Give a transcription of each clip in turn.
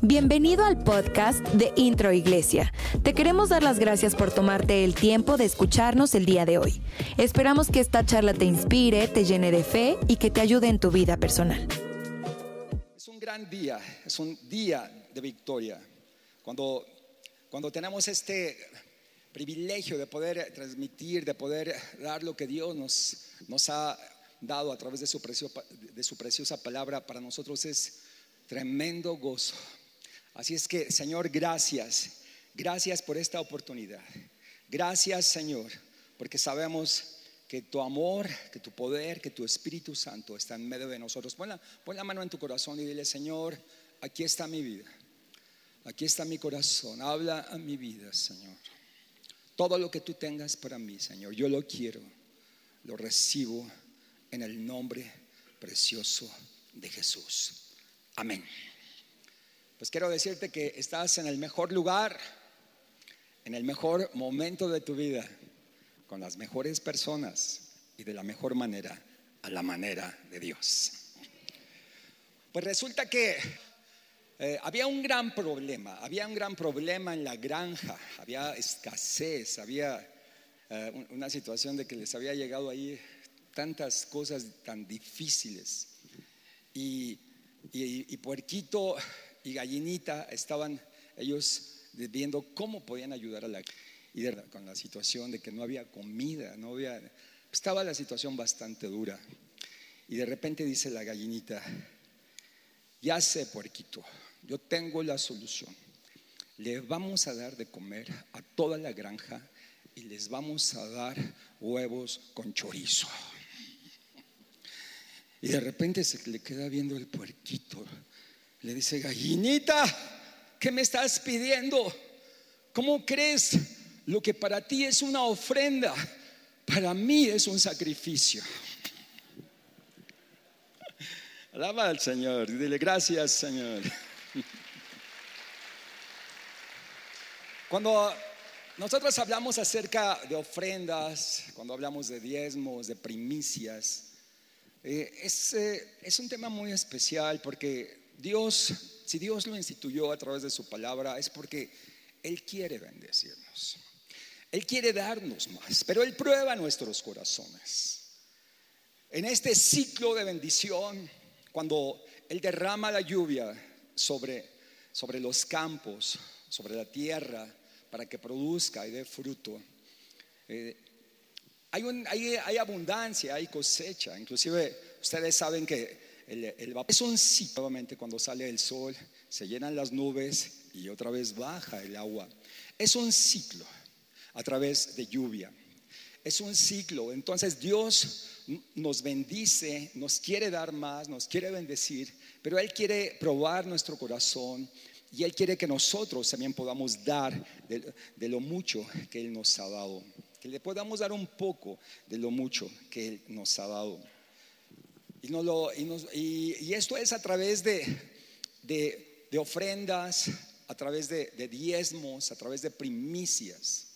Bienvenido al podcast de Intro Iglesia. Te queremos dar las gracias por tomarte el tiempo de escucharnos el día de hoy. Esperamos que esta charla te inspire, te llene de fe y que te ayude en tu vida personal. Es un gran día, es un día de victoria. Cuando, cuando tenemos este privilegio de poder transmitir, de poder dar lo que Dios nos, nos ha dado a través de su, de su preciosa palabra, para nosotros es tremendo gozo. Así es que, Señor, gracias. Gracias por esta oportunidad. Gracias, Señor, porque sabemos que tu amor, que tu poder, que tu Espíritu Santo está en medio de nosotros. Pon la, pon la mano en tu corazón y dile, Señor, aquí está mi vida. Aquí está mi corazón. Habla a mi vida, Señor. Todo lo que tú tengas para mí, Señor, yo lo quiero. Lo recibo en el nombre precioso de Jesús. Amén. Pues quiero decirte que estás en el mejor lugar, en el mejor momento de tu vida, con las mejores personas y de la mejor manera, a la manera de Dios. Pues resulta que eh, había un gran problema, había un gran problema en la granja, había escasez, había eh, una situación de que les había llegado ahí tantas cosas tan difíciles. Y, y, Puerquito y Gallinita estaban ellos viendo cómo podían ayudar a la y con la situación de que no había comida, no había estaba la situación bastante dura. Y de repente dice la gallinita, ya sé, puerquito, yo tengo la solución. Le vamos a dar de comer a toda la granja y les vamos a dar huevos con chorizo. Y de repente se le queda viendo el puerquito le dice, gallinita, ¿qué me estás pidiendo? ¿Cómo crees? Lo que para ti es una ofrenda, para mí es un sacrificio. Alaba al Señor, dile gracias Señor. Cuando nosotros hablamos acerca de ofrendas, cuando hablamos de diezmos, de primicias, eh, es, eh, es un tema muy especial porque Dios, si Dios lo instituyó a través de su palabra, es porque Él quiere bendecirnos. Él quiere darnos más, pero Él prueba nuestros corazones. En este ciclo de bendición, cuando Él derrama la lluvia sobre, sobre los campos, sobre la tierra, para que produzca y dé fruto, eh, hay, abundancia, hay cosecha. Inclusive ustedes saben que es un ciclo, nuevamente cuando sale el sol, se llenan las nubes y otra vez baja el agua. Es un ciclo a través de lluvia. Es un ciclo. Entonces Dios nos bendice, nos quiere dar más, nos quiere bendecir, pero Él quiere probar nuestro corazón y Él quiere que nosotros también podamos dar de, lo mucho que Él nos ha dado, que le podamos dar un poco de lo mucho que Él nos ha dado. Y, esto es a través de, ofrendas, a través de, diezmos, a través de primicias.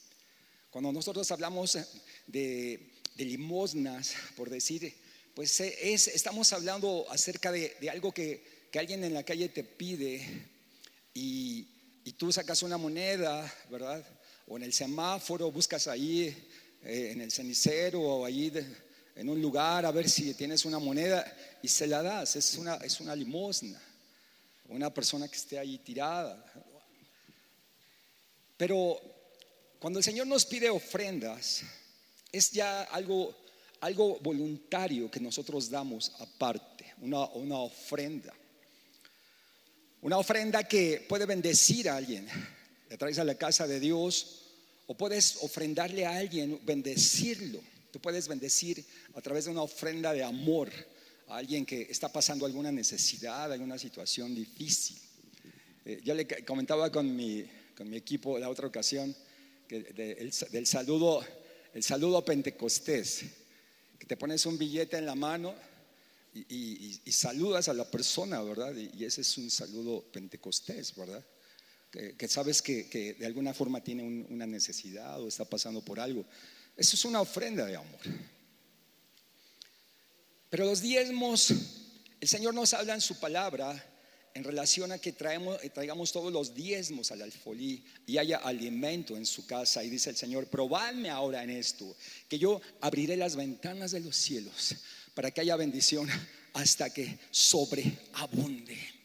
Cuando nosotros hablamos de, limosnas, por decir, pues es, estamos hablando acerca de, algo que, alguien en la calle te pide y, tú sacas una moneda, ¿verdad? O en el semáforo buscas ahí, eh, en el cenicero o ahí en un lugar a ver si tienes una moneda y se la das. Es una, es una limosna. Una persona que esté ahí tirada. Pero cuando el Señor nos pide ofrendas, es ya algo, algo voluntario que nosotros damos aparte, una, una ofrenda. Una ofrenda que puede bendecir a alguien. Le traes a la casa de Dios o puedes ofrendarle a alguien, bendecirlo. Tú puedes bendecir a través de una ofrenda de amor a alguien que está pasando alguna necesidad, alguna situación difícil. Eh, yo le comentaba con mi, con mi equipo la otra ocasión que del saludo, el saludo pentecostés, que te pones un billete en la mano y, saludas a la persona, ¿verdad? Y, ese es un saludo pentecostés, ¿verdad? Que, sabes que, de alguna forma tiene una necesidad o está pasando por algo. Eso es una ofrenda de amor. Pero los diezmos, el Señor nos habla en su palabra en relación a que traemos, eh, traigamos todos los diezmos al alfolí y haya alimento en su casa. Y dice el Señor, probadme ahora en esto, que yo abriré las ventanas de los cielos para que haya bendición hasta que sobreabunde.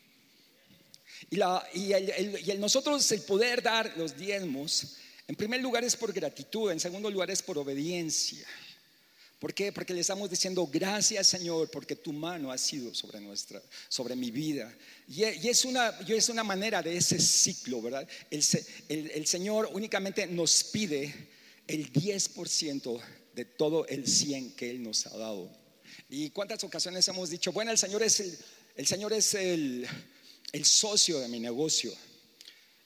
Y, y, nosotros el poder dar los diezmos, en primer lugar es por gratitud, en segundo lugar es por obediencia. ¿Por qué? Porque le estamos diciendo gracias Señor porque tu mano ha sido sobre nuestra, sobre mi vida. Y, es, una, es una manera de ese ciclo, ¿verdad? El, el Señor únicamente nos pide el 10% de todo el 100 que Él nos ha dado. Y cuántas ocasiones hemos dicho, bueno, el Señor es el, el Señor es el, el socio de mi negocio.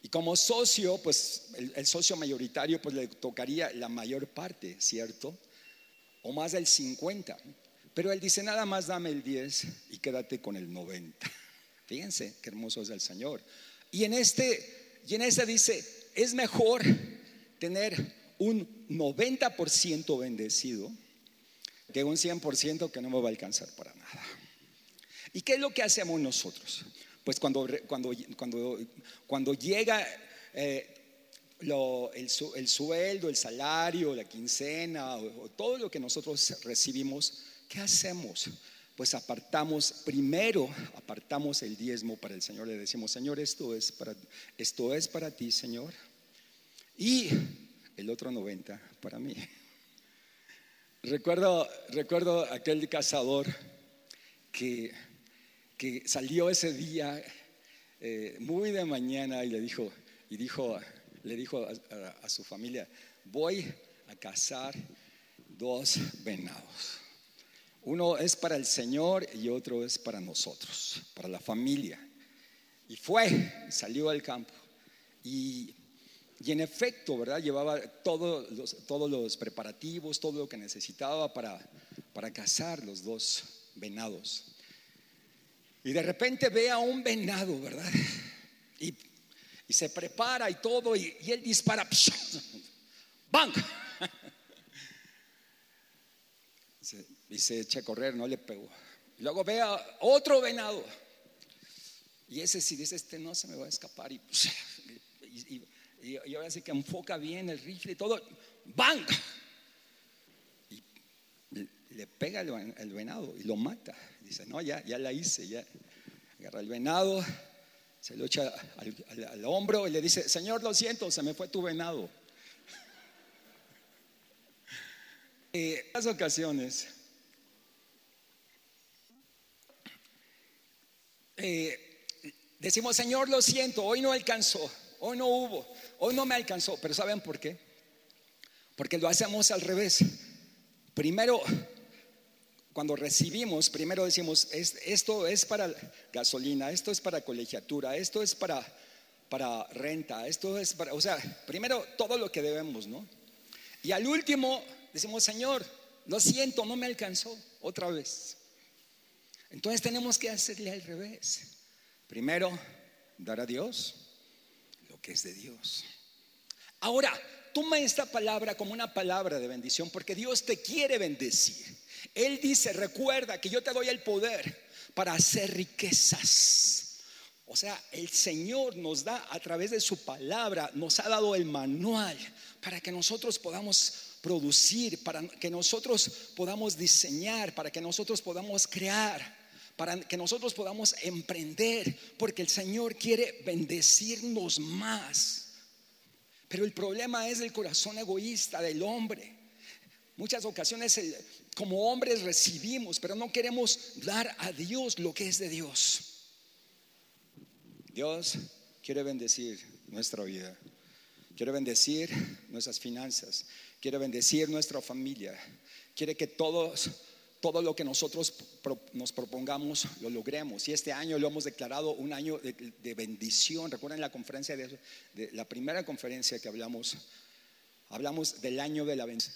Y como socio, pues el, socio mayoritario, pues le tocaría la mayor parte, ¿cierto? O más del 50. Pero él dice, nada más dame el 10 y quédate con el 90. Fíjense qué hermoso es el Señor. Y en este, y en dice, es mejor tener un 90% bendecido que un 100% que no me va a alcanzar para nada. ¿Y qué es lo que hacemos nosotros? Pues cuando, cuando, cuando, cuando llega eh, el, sueldo, el salario, la quincena, todo lo que nosotros recibimos, ¿qué hacemos? Pues apartamos, primero apartamos el diezmo para el Señor, le decimos, Señor, esto es para, esto es para ti, Señor, y el otro 90 para mí. Recuerdo, recuerdo aquel cazador que, que salió ese día eh, muy de mañana y le dijo, y dijo, le dijo a, su familia, voy a cazar dos venados. Uno es para el Señor y otro es para nosotros, para la familia. Y fue, salió al campo. Y y en efecto, ¿verdad? Llevaba todos los, todos los preparativos, todo lo que necesitaba para, para cazar los dos venados. Y de repente ve a un venado, ¿verdad? Y, y se prepara y todo, y, y él dispara. ¡Bang! Y se echa a correr, no le pegó. Luego ve a otro venado. Y ese sí dice, este no se me va a escapar. Y, y, y, ahora sí que enfoca bien el rifle y todo, ¡bang! Le pega el, venado y lo mata. Dice, no, ya, ya la hice, ya. Agarra el venado, se lo echa al, hombro y le dice, Señor, lo siento, se me fue tu venado. En las ocasiones, eh, decimos, Señor, lo siento, hoy no alcanzó, hoy no hubo, Hoy no me alcanzó, pero ¿saben por qué? Porque lo hacemos al revés. Primero, cuando recibimos, primero decimos, esto es para gasolina, esto es para colegiatura, esto es para, para renta, esto es para, o sea, primero todo lo que debemos, ¿no? Y al último decimos, Señor, lo siento, no me alcanzó otra vez. Entonces tenemos que hacerle al revés. Primero, dar a Dios que es de Dios. Ahora, toma esta palabra como una palabra de bendición porque Dios te quiere bendecir. Él dice, recuerda que yo te doy el poder para hacer riquezas. O sea, el Señor nos da a través de su palabra, nos ha dado el manual para que nosotros podamos producir, para que nosotros podamos diseñar, para que nosotros podamos crear para que nosotros podamos emprender, porque el Señor quiere bendecirnos más. Pero el problema es el corazón egoísta del hombre. Muchas ocasiones como hombres recibimos, pero no queremos dar a Dios lo que es de Dios. Dios quiere bendecir nuestra vida, quiere bendecir nuestras finanzas, quiere bendecir nuestra familia, quiere que todos todo lo que nosotros nos propongamos lo logremos. Y este año lo hemos declarado un año de, bendición. Recuerden la conferencia de, la primera conferencia que hablamos, hablamos del año de la bendición.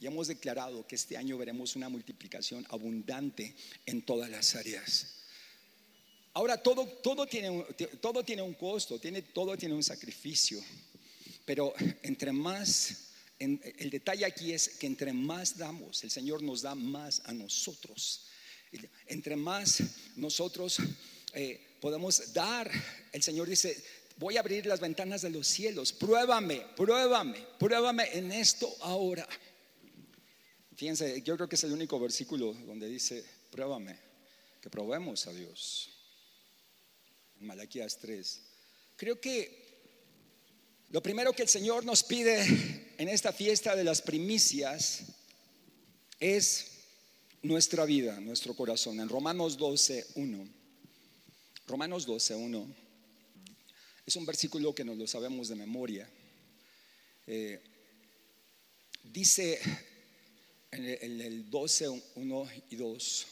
Y hemos declarado que este año veremos una multiplicación abundante en todas las áreas. Ahora todo, todo, tiene, todo tiene un costo, tiene, todo tiene un sacrificio, pero entre más el detalle aquí es que entre más damos, el Señor nos da más a nosotros. entre más nosotros eh, podemos dar, el Señor dice, voy a abrir las ventanas de los cielos, pruébame, pruébame, pruébame en esto ahora. Fíjense, yo creo que es el único versículo donde dice, pruébame, que probemos a Dios. En Malaquías 3. Creo que lo primero que el Señor nos pide en esta fiesta de las primicias es nuestra vida, nuestro corazón. En Romanos 12, 1. Romanos 12, 1. Es un versículo que nos lo sabemos de memoria. Eh, dice en el 12, 1 y 2.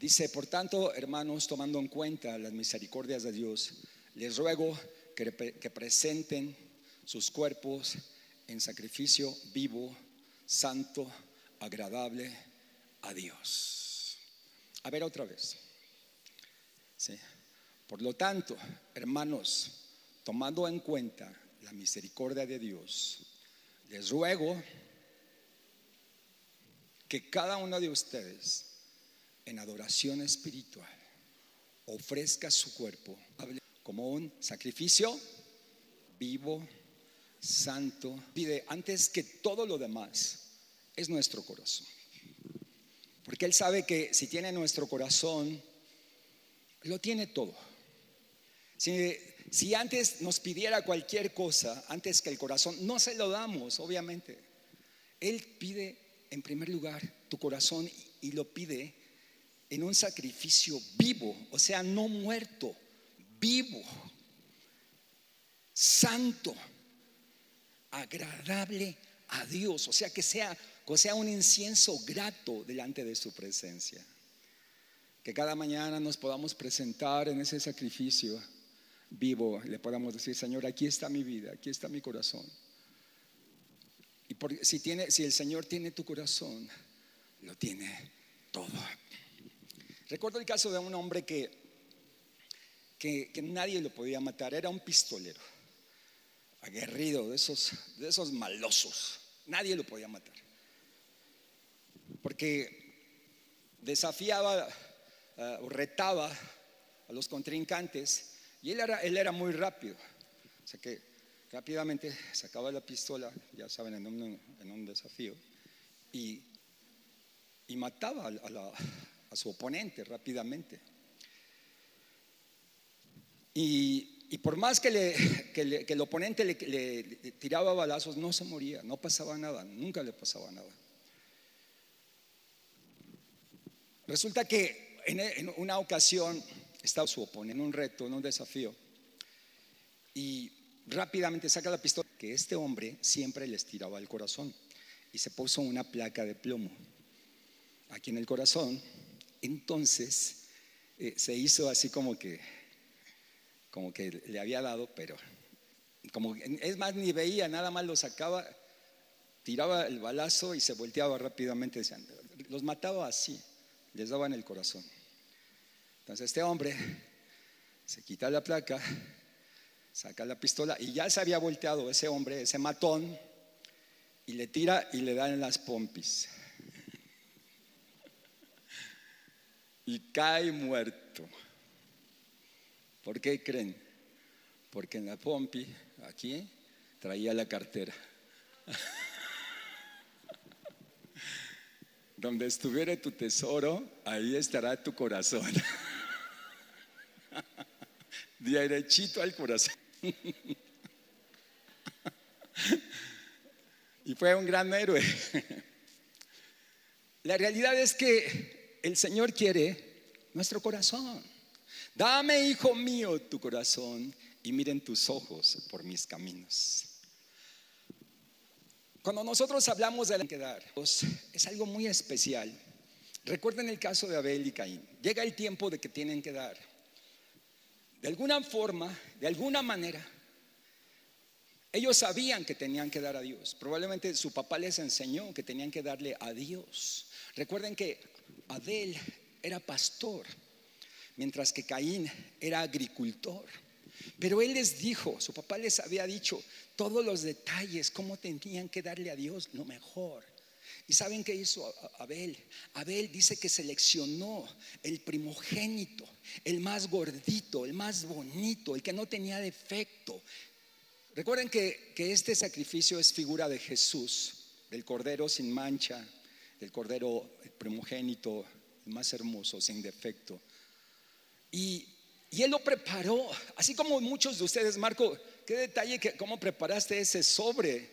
Dice, por tanto, hermanos, tomando en cuenta las misericordias de Dios, les ruego que, que presenten sus cuerpos en sacrificio vivo, santo, agradable a Dios. A ver otra vez. Sí. Por lo tanto, hermanos, tomando en cuenta la misericordia de Dios, les ruego que cada uno de ustedes en adoración espiritual ofrezca su cuerpo como un sacrificio vivo, santo. Pide antes que todo lo demás es nuestro corazón. Porque Él sabe que si tiene nuestro corazón, lo tiene todo. Si, si antes nos pidiera cualquier cosa, antes que el corazón, no se lo damos, obviamente. Él pide en primer lugar tu corazón y lo pide en un sacrificio vivo, o sea, no muerto, vivo, santo, agradable a Dios, o sea, que sea, sea un incienso grato delante de su presencia. Que cada mañana nos podamos presentar en ese sacrificio vivo, le podamos decir, Señor, aquí está mi vida, aquí está mi corazón. Y si, tiene, si el Señor tiene tu corazón, lo tiene todo. Recuerdo el caso de un hombre que, que, nadie lo podía matar, era un pistolero, aguerrido, de esos, de esos malosos, nadie lo podía matar. Porque desafiaba eh, o retaba a los contrincantes y él era, él era muy rápido. O sea que rápidamente sacaba la pistola, ya saben, en un, desafío, y, y mataba a, a su oponente rápidamente. Y, por más que, el oponente le, tiraba balazos, no se moría, no pasaba nada, nunca le pasaba nada. Resulta que en, una ocasión estaba su oponente en un reto, en un desafío, y rápidamente saca la pistola, que este hombre siempre les tiraba el corazón, y se puso una placa de plomo aquí en el corazón entonces eh, se hizo así como que, como que le había dado, pero como es más ni veía, nada más lo sacaba, tiraba el balazo y se volteaba rápidamente. los mataba así, les daba en el corazón. Entonces este hombre se quita la placa, saca la pistola y ya se había volteado ese hombre, ese matón, y le tira y le da en las pompis. y cae muerto. ¿Por qué creen? Porque en la Pompi, aquí, traía la cartera. Donde estuviera tu tesoro, ahí estará tu corazón. Derechito al corazón. y fue un gran héroe. La realidad es que el Señor quiere nuestro corazón. Dame, hijo mío, tu corazón y miren tus ojos por mis caminos. Cuando nosotros hablamos de la quedar, es algo muy especial. Recuerden el caso de Abel y Caín. Llega el tiempo de que tienen que dar. De alguna forma, de alguna manera, ellos sabían que tenían que dar a Dios. Probablemente su papá les enseñó que tenían que darle a Dios. Recuerden que Abel era pastor, mientras que Caín era agricultor. Pero él les dijo, su papá les había dicho todos los detalles, cómo tenían que darle a Dios lo mejor. ¿Y saben qué hizo Abel? Abel dice que seleccionó el primogénito, el más gordito, el más bonito, el que no tenía defecto. Recuerden que, este sacrificio es figura de Jesús, del cordero sin mancha, del cordero primogénito, el más hermoso, sin defecto. Y, él lo preparó, así como muchos de ustedes, Marco, qué detalle que cómo preparaste ese sobre,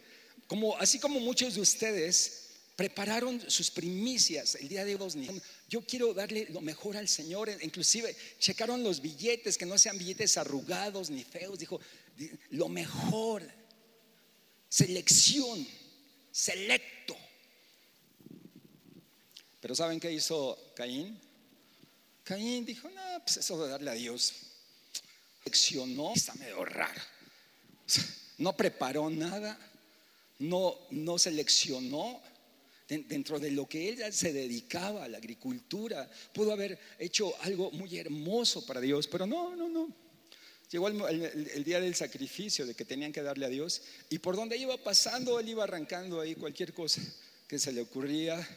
como así como muchos de ustedes prepararon sus primicias el día de hoy. Yo quiero darle lo mejor al Señor. Inclusive checaron los billetes, que no sean billetes arrugados ni feos. Dijo, lo mejor. Selección, selecto. Pero ¿saben qué hizo Caín? Caín dijo, no, pues eso de darle a Dios. Seleccionó, está medio raro. No preparó nada, no, no seleccionó dentro de lo que ella se dedicaba a la agricultura, pudo haber hecho algo muy hermoso para Dios, pero no, no, no. Llegó el, día del sacrificio, de que tenían que darle a Dios, y por donde iba pasando, él iba arrancando ahí cualquier cosa que se le ocurría,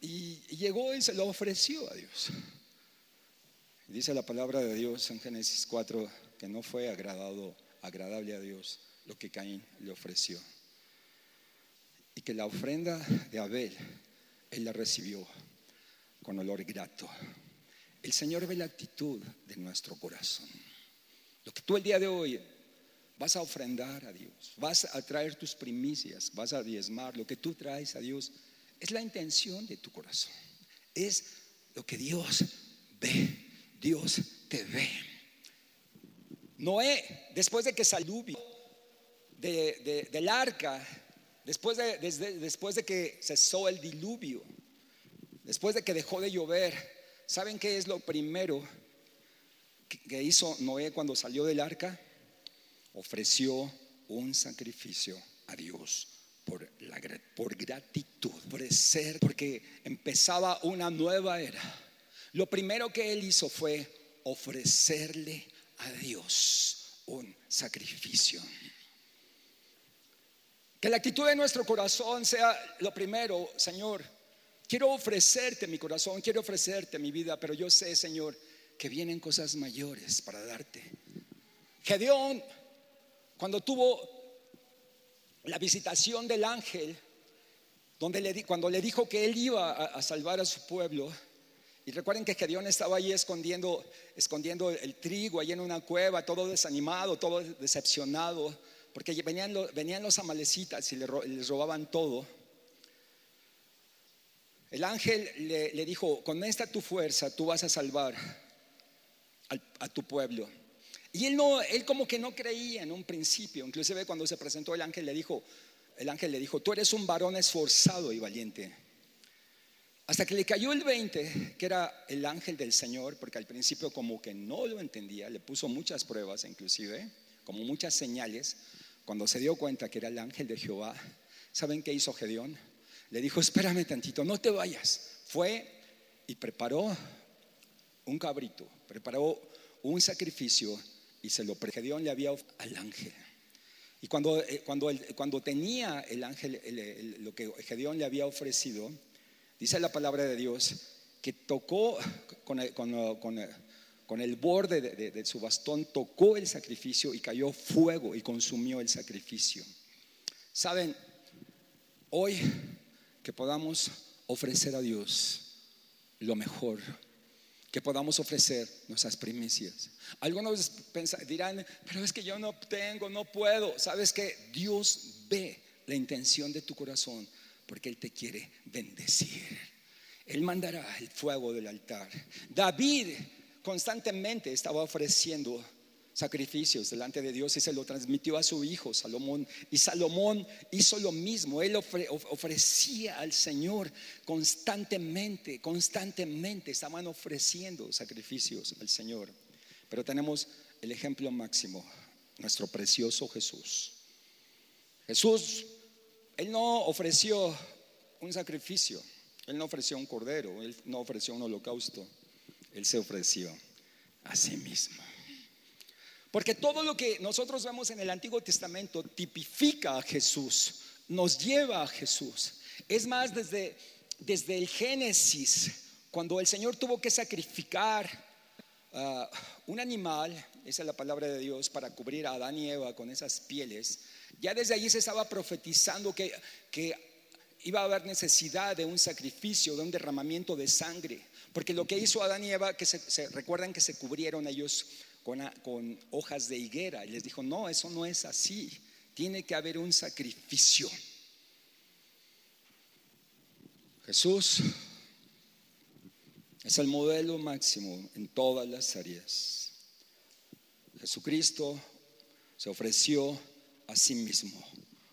y, llegó y se lo ofreció a Dios. Dice la palabra de Dios en Génesis 4 que no fue agradable a Dios lo que Caín le ofreció y que la ofrenda de Abel, él la recibió con olor grato. El Señor ve la actitud de nuestro corazón. Lo que tú el día de hoy vas a ofrendar a Dios, vas a traer tus primicias, vas a diezmar, lo que tú traes a Dios, es la intención de tu corazón. Es lo que Dios ve. Dios te ve. Noé, después de que salió del arca, Después de, después de que cesó el diluvio, después de que dejó de llover, ¿saben qué es lo primero que hizo Noé cuando salió del arca? Ofreció un sacrificio a Dios por, por gratitud, ofrecer, porque empezaba una nueva era. Lo primero que él hizo fue ofrecerle a Dios un sacrificio. Que la actitud de nuestro corazón sea lo primero, Señor. Quiero ofrecerte mi corazón, quiero ofrecerte mi vida, pero yo sé, Señor, que vienen cosas mayores para darte. Gedeón, cuando tuvo la visitación del ángel, donde le, cuando le dijo que él iba a, salvar a su pueblo, y recuerden que Gedeón estaba ahí escondiendo, escondiendo el trigo, ahí en una cueva, todo desanimado, todo decepcionado porque venían, venían los amalecitas y les robaban todo. El ángel le, dijo, con esta tu fuerza tú vas a salvar a tu pueblo. Y él, no, él como que no creía en un principio, inclusive cuando se presentó el ángel le dijo, el ángel le dijo, tú eres un varón esforzado y valiente. Hasta que le cayó el 20, que era el ángel del Señor, porque al principio como que no lo entendía, le puso muchas pruebas inclusive, como muchas señales, cuando se dio cuenta que era el ángel de Jehová, ¿saben qué hizo Gedeón? Le dijo, espérame tantito, no te vayas. Fue y preparó un cabrito, preparó un sacrificio y se lo Gedeón le había al ángel. Y cuando, eh, cuando, cuando tenía el ángel lo que Gedeón le había ofrecido, dice la palabra de Dios que tocó con, con, con con el borde de, su bastón tocó el sacrificio y cayó fuego y consumió el sacrificio. Saben, hoy que podamos ofrecer a Dios lo mejor, que podamos ofrecer nuestras primicias. Algunos dirán, pero es que yo no tengo, no puedo. Sabes que Dios ve la intención de tu corazón porque Él te quiere bendecir. Él mandará el fuego del altar. David constantemente estaba ofreciendo sacrificios delante de Dios y se lo transmitió a su hijo Salomón. Y Salomón hizo lo mismo, él ofrecía al Señor constantemente, constantemente estaban ofreciendo sacrificios al Señor. Pero tenemos el ejemplo máximo, nuestro precioso Jesús. Jesús, él no ofreció un sacrificio, él no ofreció un cordero, él no ofreció un holocausto. Él se ofreció a sí mismo. Porque todo lo que nosotros vemos en el Antiguo Testamento tipifica a Jesús, nos lleva a Jesús. Es más, desde, desde el Génesis, cuando el Señor tuvo que sacrificar ah, un animal, esa es la palabra de Dios, para cubrir a Adán y Eva con esas pieles, ya desde allí se estaba profetizando que, que iba a haber necesidad de un sacrificio, de un derramamiento de sangre. Porque lo que hizo Adán y Eva, que se, recuerdan que se cubrieron ellos con, hojas de higuera. Y les dijo, no, eso no es así. Tiene que haber un sacrificio. Jesús es el modelo máximo en todas las áreas. Jesucristo se ofreció a sí mismo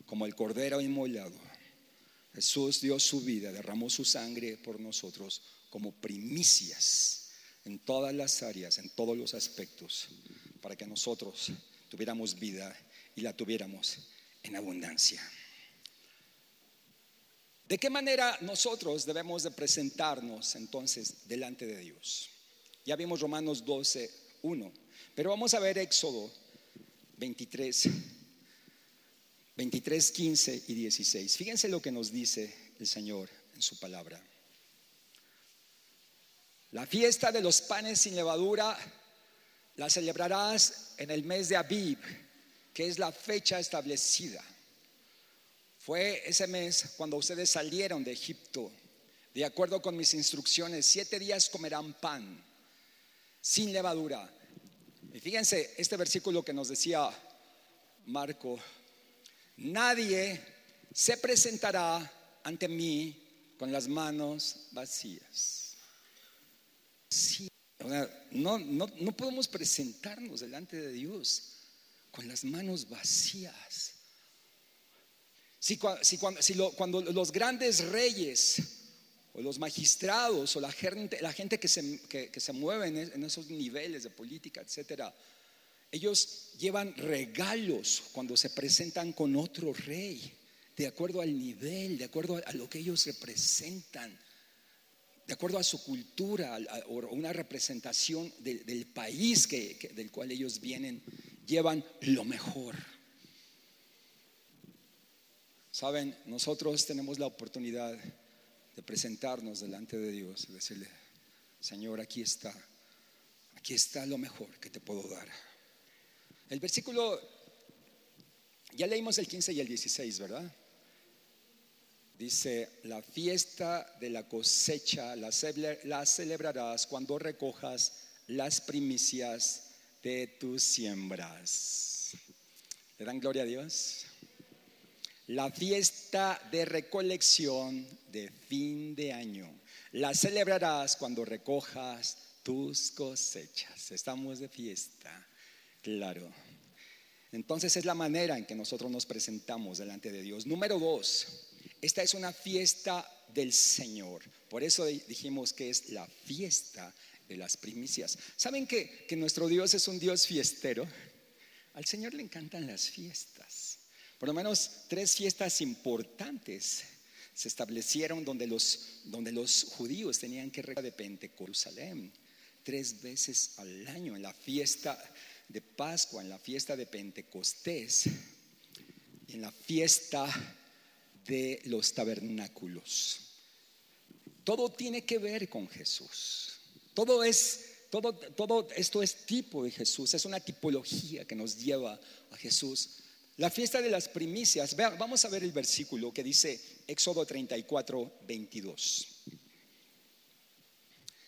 como el cordero inmolado. Jesús dio su vida, derramó su sangre por nosotros como primicias en todas las áreas, en todos los aspectos, para que nosotros tuviéramos vida y la tuviéramos en abundancia. ¿De qué manera nosotros debemos de presentarnos entonces delante de Dios? Ya vimos Romanos 12, 1, pero vamos a ver Éxodo 23, 23, 15 y 16. Fíjense lo que nos dice el Señor en su palabra. La fiesta de los panes sin levadura la celebrarás en el mes de Abib, que es la fecha establecida. Fue ese mes cuando ustedes salieron de Egipto. De acuerdo con mis instrucciones, siete días comerán pan sin levadura. Y fíjense este versículo que nos decía Marco, nadie se presentará ante mí con las manos vacías no, no, podemos presentarnos delante de Dios con las manos vacías. Si, cuando, los grandes reyes o los magistrados o la gente, la gente que, se, que, se mueve en, esos niveles de política, etcétera, ellos llevan regalos cuando se presentan con otro rey, de acuerdo al nivel, de acuerdo a lo que ellos representan de acuerdo a su cultura o una representación del país que, del cual ellos vienen, llevan lo mejor. Saben, nosotros tenemos la oportunidad de presentarnos delante de Dios y decirle, Señor, aquí está, aquí está lo mejor que te puedo dar. El versículo, ya leímos el 15 y el 16, ¿verdad? Dice, la fiesta de la cosecha la, celebrarás cuando recojas las primicias de tus siembras. ¿Le dan gloria a Dios? La fiesta de recolección de fin de año la celebrarás cuando recojas tus cosechas. Estamos de fiesta, claro. Entonces es la manera en que nosotros nos presentamos delante de Dios. Número dos, esta es una fiesta del Señor. Por eso dijimos que es la fiesta de las primicias. ¿Saben que, nuestro Dios es un Dios fiestero? Al Señor le encantan las fiestas. Por lo menos tres fiestas importantes se establecieron donde los, donde los judíos tenían que regresar de Pentecostés. Tres veces al año, en la fiesta de Pascua, en la fiesta de Pentecostés, en la fiesta de los tabernáculos. Todo tiene que ver con Jesús. Todo es todo, todo esto es tipo de Jesús, es una tipología que nos lleva a Jesús. La fiesta de las primicias, vamos a ver el versículo que dice Éxodo 34, 22.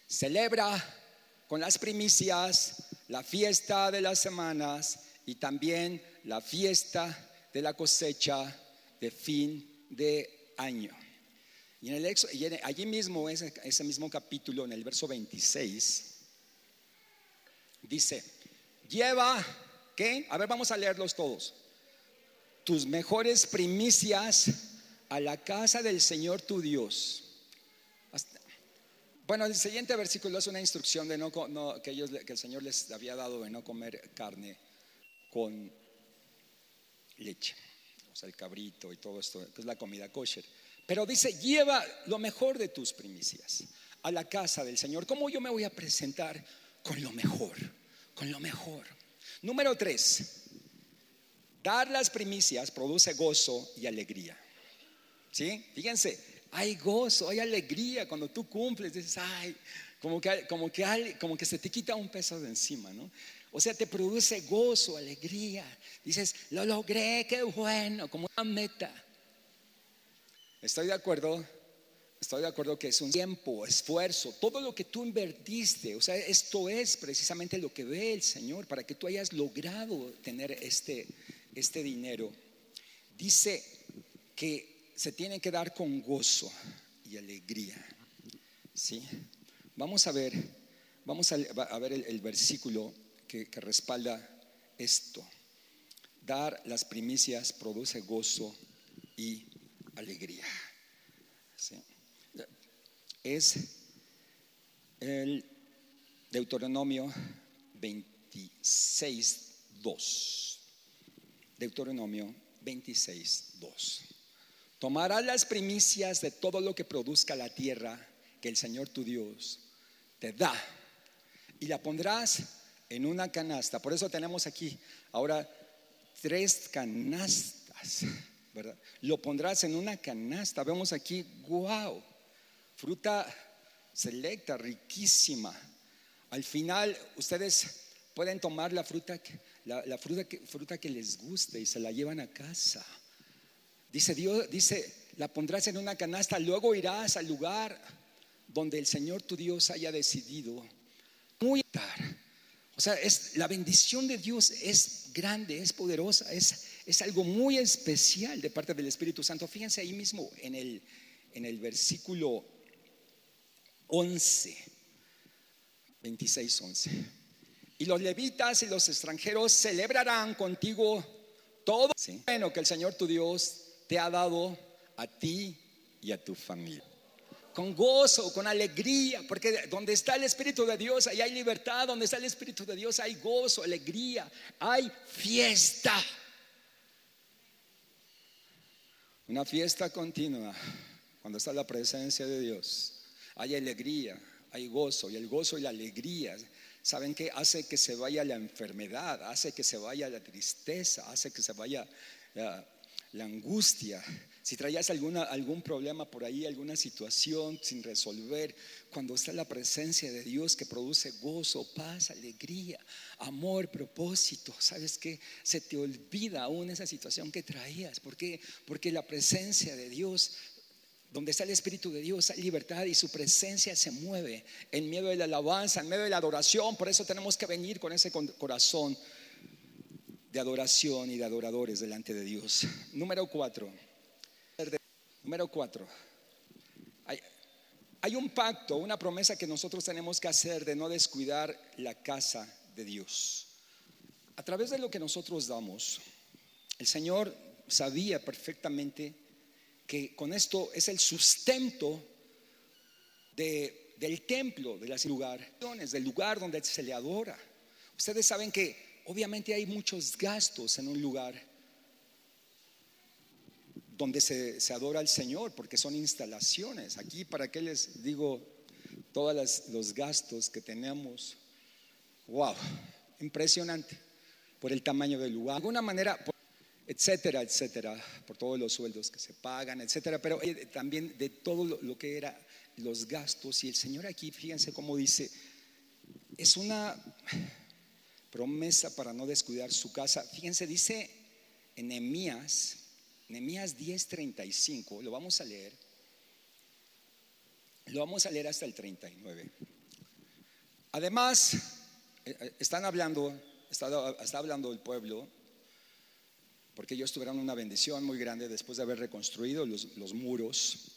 Celebra con las primicias la fiesta de las semanas y también la fiesta de la cosecha de fin de año. Y, en el, allí mismo, ese, ese mismo capítulo, en el verso 26, dice, lleva, ¿qué? A ver, vamos a leerlos todos. Tus mejores primicias a la casa del Señor tu Dios. bueno, el siguiente versículo es una instrucción de no, que, ellos, que el Señor les había dado de no comer carne con leche el cabrito y todo esto, que es la comida kosher. Pero dice, lleva lo mejor de tus primicias a la casa del Señor. ¿Cómo yo me voy a presentar? Con lo mejor, con lo mejor. Número tres, dar las primicias produce gozo y alegría. ¿Sí? Fíjense, hay gozo, hay alegría cuando tú cumples, dices, ay, como que, como que, como que se te quita un peso de encima, ¿no? O sea, te produce gozo, alegría. Dices, lo logré, qué bueno, como una meta. Estoy de acuerdo, estoy de acuerdo que es un tiempo, esfuerzo, todo lo que tú invertiste. O sea, esto es precisamente lo que ve el Señor para que tú hayas logrado tener este, este dinero. Dice que se tiene que dar con gozo y alegría. ¿Sí? Vamos a ver, vamos a, ver el versículo que, respalda esto. Dar las primicias produce gozo y alegría. Es el Deuteronomio 26, 2. Deuteronomio 26, 2. Tomarás las primicias de todo lo que produzca la tierra que el Señor tu Dios te da y la pondrás en una canasta. Por eso tenemos aquí ahora tres canastas, ¿verdad? Lo pondrás en una canasta. Vemos aquí, wow, fruta selecta, riquísima. Al final, ustedes pueden tomar la fruta, la, fruta, que, fruta que les guste y se la llevan a casa. Dice Dios, dice, la pondrás en una canasta, luego irás al lugar donde el Señor tu Dios haya decidido muy o sea, es, la bendición de Dios es grande, es poderosa, es, es algo muy especial de parte del Espíritu Santo. Fíjense ahí mismo en el, en el versículo 11, 26, 11. Y los levitas y los extranjeros celebrarán contigo todo bueno que el Señor tu Dios te ha dado a ti y a tu familia con gozo, con alegría, porque donde está el Espíritu de Dios, ahí hay libertad, donde está el Espíritu de Dios, hay gozo, alegría, hay fiesta. Una fiesta continua, cuando está la presencia de Dios, hay alegría, hay gozo, y el gozo y la alegría, ¿saben qué? Hace que se vaya la enfermedad, hace que se vaya la tristeza, hace que se vaya la, la angustia, si traías algún problema por ahí, alguna situación sin resolver, cuando está la presencia de Dios que produce gozo, paz, alegría, amor, propósito, ¿sabes qué? Se te olvida aún esa situación que traías. ¿Por qué? Porque la presencia de Dios donde está el Espíritu de Dios hay libertad y su presencia se mueve en medio de la alabanza, en medio de la adoración. Por eso tenemos que venir con ese corazón de adoración y de adoradores delante de Dios. Número cuatro. Número cuatro. Hay, un pacto, una promesa que nosotros tenemos que hacer de no descuidar la casa de Dios. A través de lo que nosotros damos, el Señor sabía perfectamente que con esto es el sustento del templo, de las lugares, del lugar donde se le adora. Ustedes saben que obviamente hay muchos gastos en un lugar donde se, adora al Señor, porque son instalaciones. Aquí, ¿para qué les digo todos los gastos que tenemos? ¡Wow! Impresionante por el tamaño del lugar. De alguna manera, etcétera, etcétera, por todos los sueldos que se pagan, etcétera, pero también de todo lo, que era los gastos. Y el Señor aquí, fíjense cómo dice, es una promesa para no descuidar su casa. Fíjense, dice en Nehemías Nehemías 10:35, lo vamos a leer. Lo vamos a leer hasta el 39. Además, eh, eh, están hablando, está, hablando el pueblo, porque ellos tuvieron una bendición muy grande después de haber reconstruido los, muros,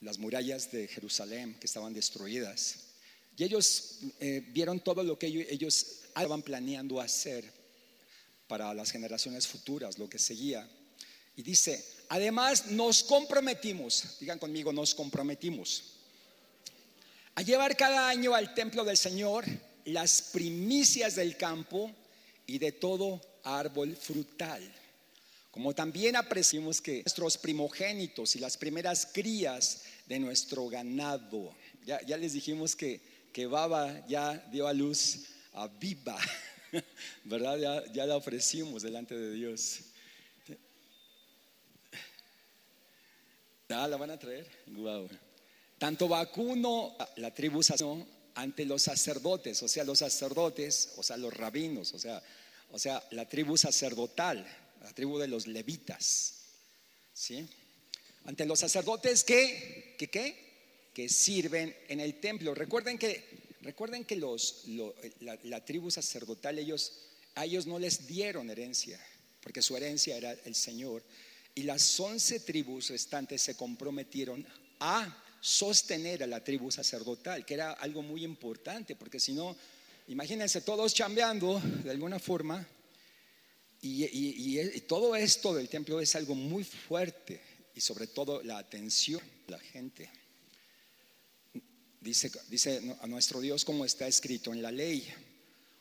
las murallas de Jerusalén que estaban destruidas. Y ellos eh, vieron todo lo que ellos, ellos estaban planeando hacer para las generaciones futuras, lo que seguía. Y dice, además nos comprometimos, digan conmigo, nos comprometimos a llevar cada año al templo del Señor las primicias del campo y de todo árbol frutal. Como también apreciamos que nuestros primogénitos y las primeras crías de nuestro ganado, ya, les dijimos que, que Baba ya dio a luz a Viva, ¿verdad? Ya, ya la ofrecimos delante de Dios. Ah, la van a traer. Wow. Tanto vacuno la tribu ante los sacerdotes, o sea, los sacerdotes, o sea, los rabinos, o sea, o sea, la tribu sacerdotal, la tribu de los levitas. ¿Sí? Ante los sacerdotes que, que? Que sirven en el templo. Recuerden que, recuerden que los, la, tribu sacerdotal, ellos, a ellos no les dieron herencia, porque su herencia era el Señor. Y las once tribus restantes se comprometieron a sostener a la tribu sacerdotal, que era algo muy importante, porque si no, imagínense todos chambeando de alguna forma, y, todo esto del templo es algo muy fuerte, y sobre todo la atención de la gente. Dice, dice a nuestro Dios como está escrito en la ley.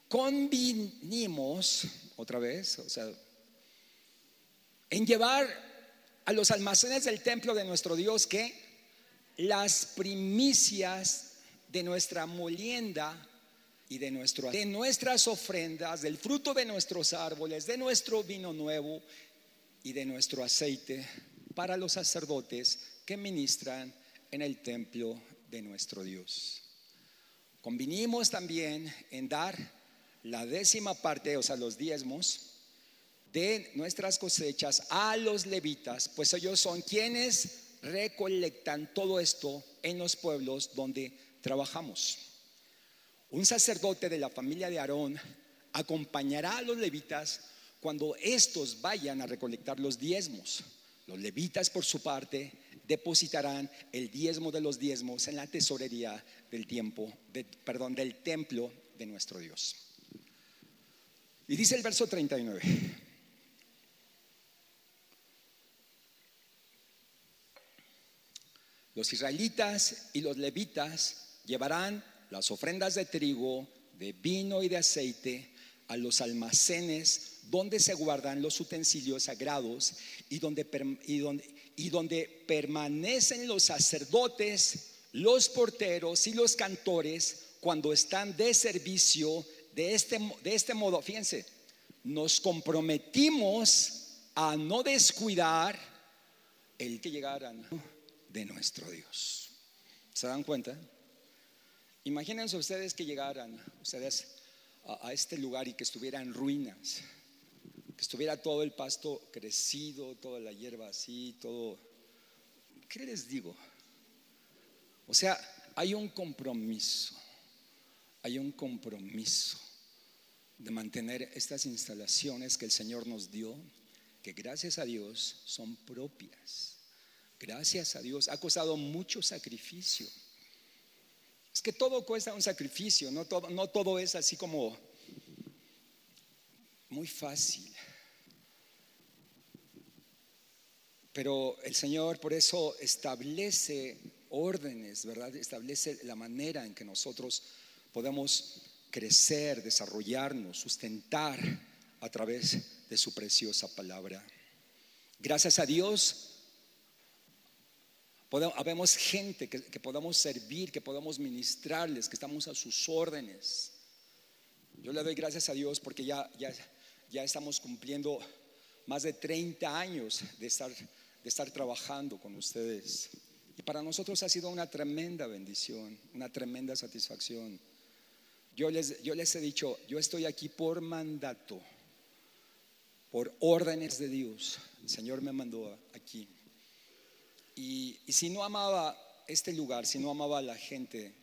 Convinimos, otra vez, o sea, en llevar a los almacenes del templo de nuestro Dios que las primicias de nuestra molienda y de, nuestro, de nuestras ofrendas, del fruto de nuestros árboles, de nuestro vino nuevo y de nuestro aceite para los sacerdotes que ministran en el templo de nuestro Dios. Convinimos también en dar la décima parte, o sea, los diezmos, de nuestras cosechas a los levitas, pues ellos son quienes recolectan todo esto en los pueblos donde trabajamos. Un sacerdote de la familia de Aarón acompañará a los levitas cuando estos vayan a recolectar los diezmos. Los levitas, por su parte, depositarán el diezmo de los diezmos en la tesorería del tiempo, perdón, del templo de nuestro Dios. Y dice el verso 39. Los israelitas y los levitas llevarán las ofrendas de trigo, de vino y de aceite a los almacenes donde se guardan los utensilios sagrados y donde, y donde, permanecen los sacerdotes, los porteros y los cantores cuando están de servicio de este, de este modo. Fíjense, nos comprometimos a no descuidar el que llegaran de nuestro Dios. ¿Se dan cuenta? Imagínense ustedes que llegaran ustedes a, este lugar y que estuviera en ruinas, que estuviera todo el pasto crecido, toda la hierba así, todo. ¿Qué les digo? O sea, hay un compromiso, hay un compromiso de mantener estas instalaciones que el Señor nos dio, que gracias a Dios son propias. Gracias a Dios. Ha costado mucho sacrificio. Es que todo cuesta un sacrificio, no todo, no todo es así como muy fácil. Pero el Señor por eso establece órdenes, ¿verdad? Establece la manera en que nosotros podemos crecer, desarrollarnos, sustentar a través de su preciosa palabra. Gracias a Dios habemos gente que, podamos servir, que podamos ministrarles, que estamos a sus órdenes. Yo le doy gracias a Dios porque ya, ya, ya estamos cumpliendo más de 30 años de estar, de estar trabajando con ustedes. Y para nosotros ha sido una tremenda bendición, una tremenda satisfacción. Yo les, yo les he dicho, yo estoy aquí por mandato, por órdenes de Dios. El Señor me mandó aquí. Y, si no amaba este lugar, si no amaba a la gente,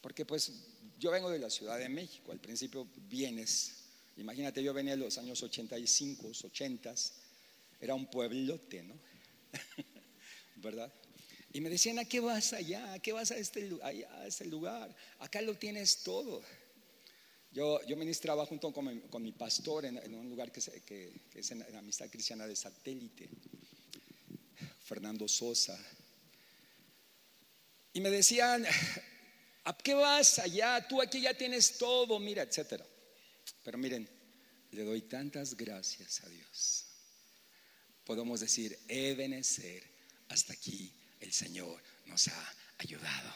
porque pues yo vengo de la Ciudad de México, al principio vienes, imagínate, yo venía en los años 85, 80, era un pueblote, ¿no? ¿Verdad? Y me decían, ¿a qué vas allá? ¿A qué vas a este, allá, a este lugar? Acá lo tienes todo. Yo, yo ministraba junto con mi, pastor en, un lugar que, es en la Amistad Cristiana de Satélite. Fernando Sosa. Y me decían, ¿a qué vas allá? Tú aquí ya tienes todo, mira, etcétera. Pero miren, le doy tantas gracias a Dios. Podemos decir, Ebenezer, hasta aquí el Señor nos ha ayudado.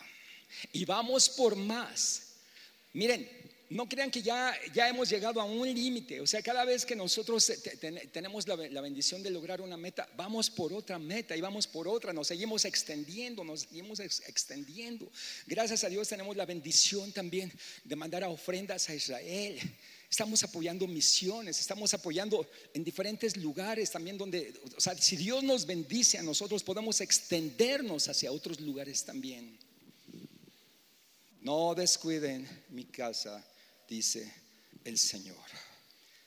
Y vamos por más. Miren, no crean que ya, ya hemos llegado a un límite. O sea, cada vez que nosotros tenemos la, la, bendición de lograr una meta, vamos por otra meta y vamos por otra. Nos seguimos extendiendo, nos seguimos extendiendo. Gracias a Dios tenemos la bendición también de mandar ofrendas a Israel. Estamos apoyando misiones, estamos apoyando en diferentes lugares también donde, o sea, si Dios nos bendice a nosotros, podemos extendernos hacia otros lugares también. No descuiden mi casa dice el Señor.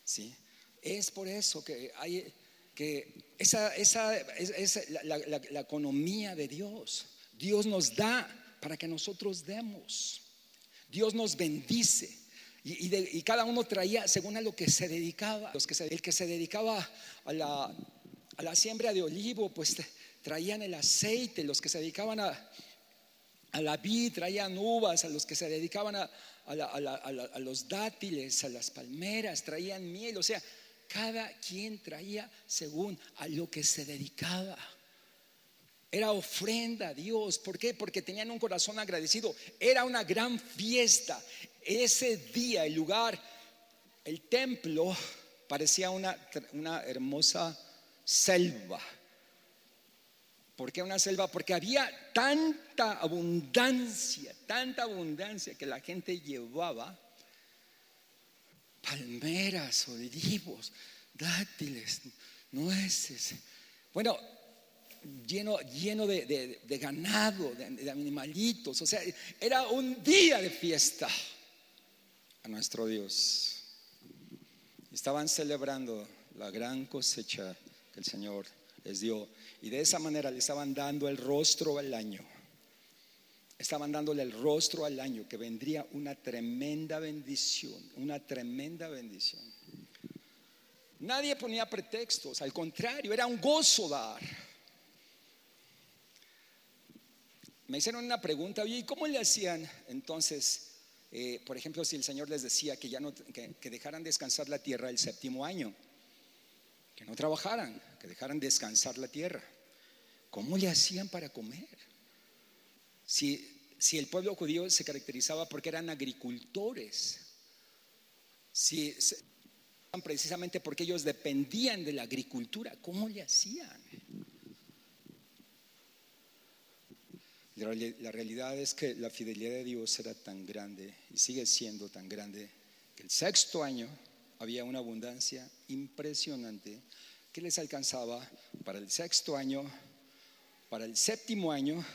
¿Sí? Es por eso que hay que esa, esa es, la, economía de Dios. Dios nos da para que nosotros demos. Dios nos bendice. Y, cada uno traía según a lo que se dedicaba. Los que el que se dedicaba a la, a la siembra de olivo, pues traían el aceite. Los que se dedicaban a, a la vid traían uvas. A los que se dedicaban a, a, los dátiles, a las palmeras, traían miel, o sea, cada quien traía según a lo que se dedicaba. Era ofrenda a Dios. ¿Por qué? Porque tenían un corazón agradecido. Era una gran fiesta. Ese día, el lugar, el templo, parecía una, una hermosa selva. ¿Por qué una selva? Porque había tanta abundancia, tanta abundancia que la gente llevaba palmeras, olivos, dátiles, nueces. Bueno, lleno, lleno de, ganado, de, de, animalitos. O sea, era un día de fiesta a nuestro Dios. Estaban celebrando la gran cosecha que el Señor les dio. Y de esa manera le estaban dando el rostro al año. Estaban dándole el rostro al año, que vendría una tremenda bendición, una tremenda bendición. Nadie ponía pretextos, al contrario, era un gozo dar. Me hicieron una pregunta, ¿y cómo le hacían entonces? Eh, por ejemplo, si el Señor les decía que ya no que dejaran descansar la tierra el séptimo año, que no trabajaran, dejaran descansar la tierra. ¿Cómo le hacían para comer? Si, si el pueblo judío se caracterizaba porque eran agricultores, si, precisamente porque ellos dependían de la agricultura, ¿cómo le hacían? La realidad es que la fidelidad de Dios era tan grande y sigue siendo tan grande que el sexto año había una abundancia impresionante que les alcanzaba para el sexto año, para el séptimo año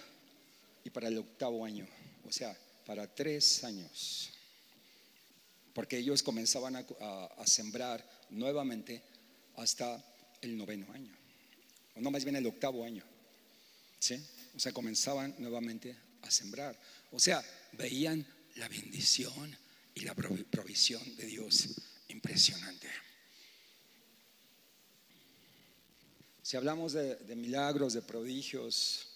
y para el octavo año, o sea, para tres años. Porque ellos comenzaban a, sembrar nuevamente hasta el noveno año, o no más bien el octavo año. ¿sí? O sea, comenzaban nuevamente a sembrar. O sea, veían la bendición y la provisión de Dios impresionante. Si hablamos de, milagros, de prodigios,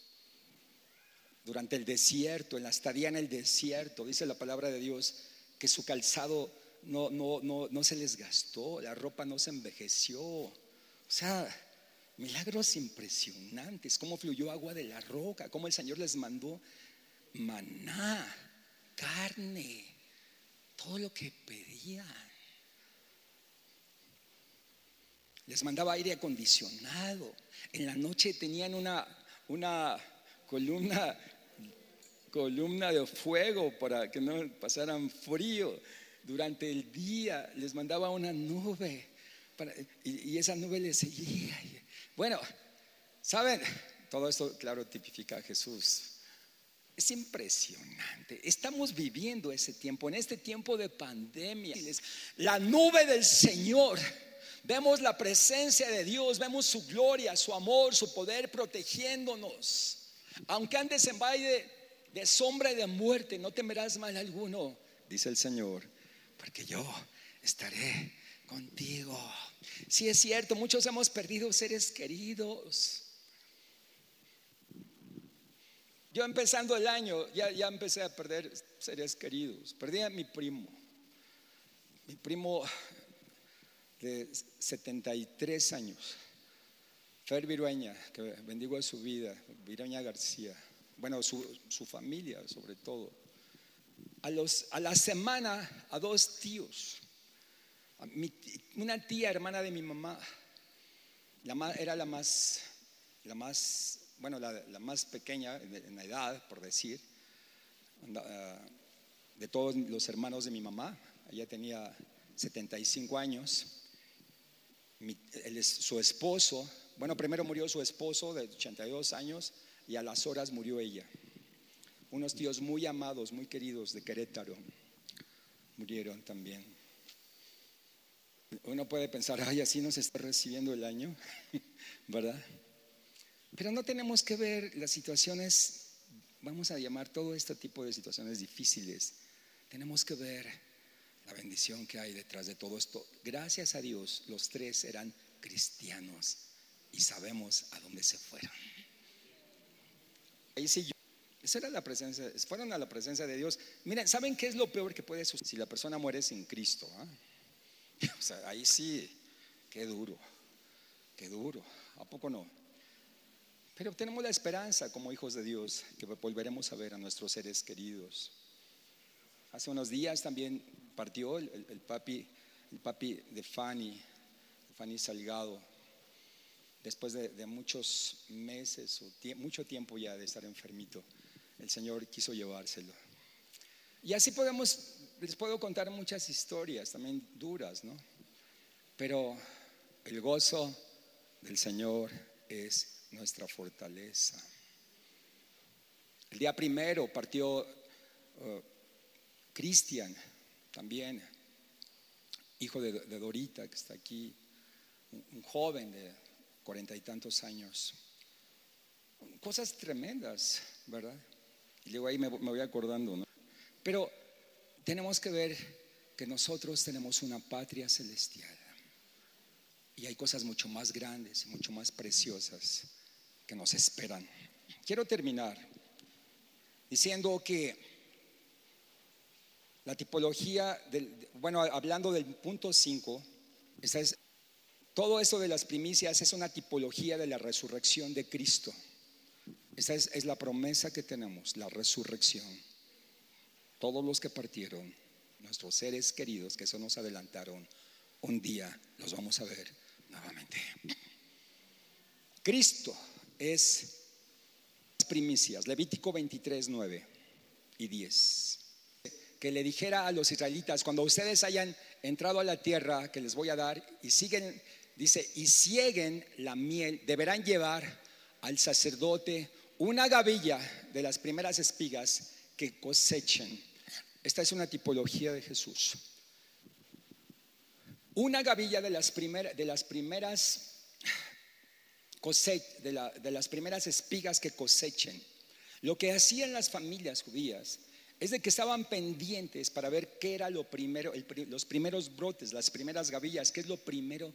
durante el desierto, en la estadía en el desierto, dice la palabra de Dios que su calzado no, no, no, no se les gastó, la ropa no se envejeció. O sea, milagros impresionantes, cómo fluyó agua de la roca, cómo el Señor les mandó maná, carne, todo lo que pedían. Les mandaba aire acondicionado. En la noche tenían una, una columna, columna de fuego para que no pasaran frío. Durante el día les mandaba una nube y, esa nube les seguía. Bueno, ¿saben? Todo esto, claro, tipifica a Jesús. Es impresionante. Estamos viviendo ese tiempo, en este tiempo de pandemia. La nube del Señor Vemos la presencia de Dios, vemos su gloria, su amor, su poder protegiéndonos. Aunque andes en valle de, sombra y de muerte, no temerás mal alguno, dice el Señor, porque yo estaré contigo. Si es cierto, muchos hemos perdido seres queridos. Yo empezando el año, ya, ya empecé a perder seres queridos. Perdí a mi primo. Mi primo de 73 años. Fer Virueña, que bendigo a su vida, Virueña García, bueno, su, familia sobre todo. a, los, a la semana a dos tíos. una tía hermana de mi mamá, la era la más, la más bueno, la, más pequeña en la edad, por decir, ah, de todos los hermanos de mi mamá. Ella tenía 75 años. Su esposo, bueno, primero murió su esposo de 82 años y a las horas murió ella. Unos tíos muy amados, muy queridos de Querétaro murieron también. Uno puede pensar, ay, así nos está recibiendo el año, ¿verdad? Pero no tenemos que ver las situaciones, vamos a llamar todo este tipo de situaciones difíciles. Tenemos que ver la bendición que hay detrás de todo esto. Gracias a Dios, los tres eran cristianos y sabemos a dónde se fueron. Ahí sí esa era la presencia, fueron a la presencia de Dios. Miren, ¿saben qué es lo peor que puede suceder si la persona muere sin Cristo? Ah? Ahí sí, qué duro, qué duro. ¿A poco no? Pero tenemos la esperanza como hijos de Dios que volveremos a ver a nuestros seres queridos. Hace unos días también partió el, papi, el papi de Fanny, Fanny Salgado, después de, muchos meses o mucho tiempo ya de estar enfermito. El Señor quiso llevárselo. Y así podemos, les puedo contar muchas historias, también duras, ¿no? Pero el gozo del Señor es nuestra fortaleza. El día primero partió uh, Cristian, también, hijo de, Dorita, que está aquí, un, joven de cuarenta y tantos años. Cosas tremendas, ¿verdad? Y luego ahí me, me voy acordando, ¿no? Pero tenemos que ver que nosotros tenemos una patria celestial. Y hay cosas mucho más grandes y mucho más preciosas que nos esperan. Quiero terminar diciendo que la tipología, del, bueno, hablando del punto 5, es, todo eso de las primicias es una tipología de la resurrección de Cristo. Esa es, es la promesa que tenemos, la resurrección. Todos los que partieron, nuestros seres queridos que eso nos adelantaron, un día los vamos a ver nuevamente. Cristo es primicias, Levítico 23, 9 y 10. Que le dijera a los israelitas, cuando ustedes hayan entrado a la tierra que les voy a dar y siguen, dice, y cieguen la miel, deberán llevar al sacerdote una gavilla de las primeras espigas que cosechen. Esta es una tipología de Jesús. Una gavilla de las, de las primeras de, las primeras espigas que cosechen. Lo que hacían las familias judías es de que estaban pendientes para ver qué era lo primero, los primeros brotes, las primeras gavillas, qué es lo primero,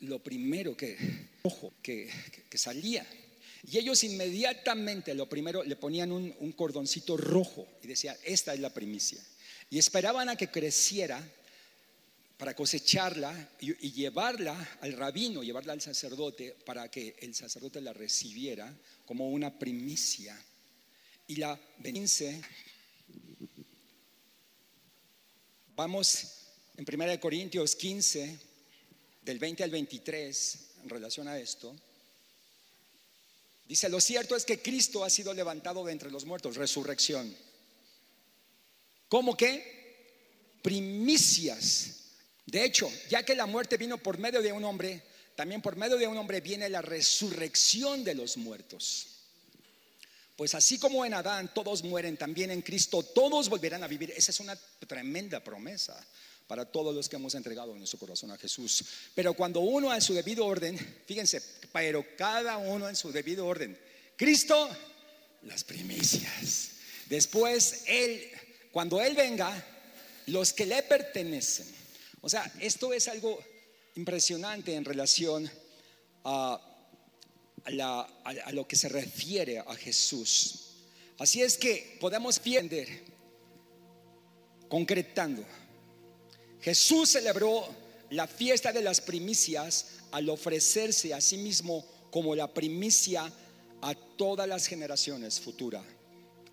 lo primero que, ojo, que, salía. Y ellos inmediatamente lo primero le ponían un, un cordoncito rojo y decían, esta es la primicia. Y esperaban a que creciera para cosecharla y, llevarla al rabino, llevarla al sacerdote para que el sacerdote la recibiera como una primicia. Y la vence. Vamos en 1 Corintios 15, del 20 al 23, en relación a esto. Dice, lo cierto es que Cristo ha sido levantado de entre los muertos, resurrección. ¿Cómo que? Primicias de hecho, ya que la muerte vino por medio de un hombre, también por medio de un hombre viene la resurrección de los muertos. Pues así como en Adán todos mueren, también en Cristo todos volverán a vivir. Esa es una tremenda promesa para todos los que hemos entregado nuestro corazón a Jesús. Pero cuando uno en su debido orden, fíjense, pero cada uno en su debido orden, Cristo, las primicias. Después Él, cuando Él venga, los que le pertenecen o sea, esto es algo impresionante en relación a, lo que se refiere a Jesús. Así es que podemos entender, concretando, Jesús celebró la fiesta de las primicias al ofrecerse a sí mismo como la primicia a todas las generaciones futuras,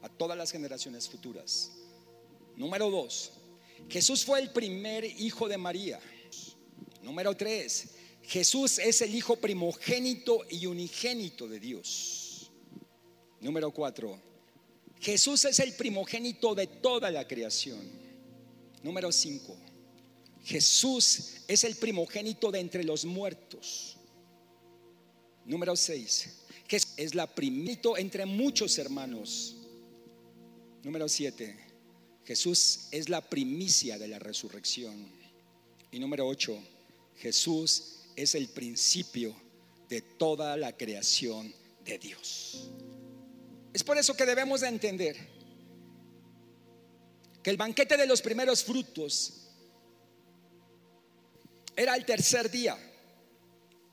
a todas las generaciones futuras. Número dos, Jesús fue el primer hijo de María. Número tres, Jesús es el hijo primogénito y unigénito de Dios. Número cuatro, Jesús es el primogénito de toda la creación. Número cinco, Jesús es el primogénito de entre los muertos. Número seis, Jesús es la primito entre muchos hermanos. Número siete, Jesús es la primicia de la resurrección. Y número ocho, Jesús es el principio de toda la creación de Dios. Es por eso que debemos de entender que el banquete de los primeros frutos era el tercer día,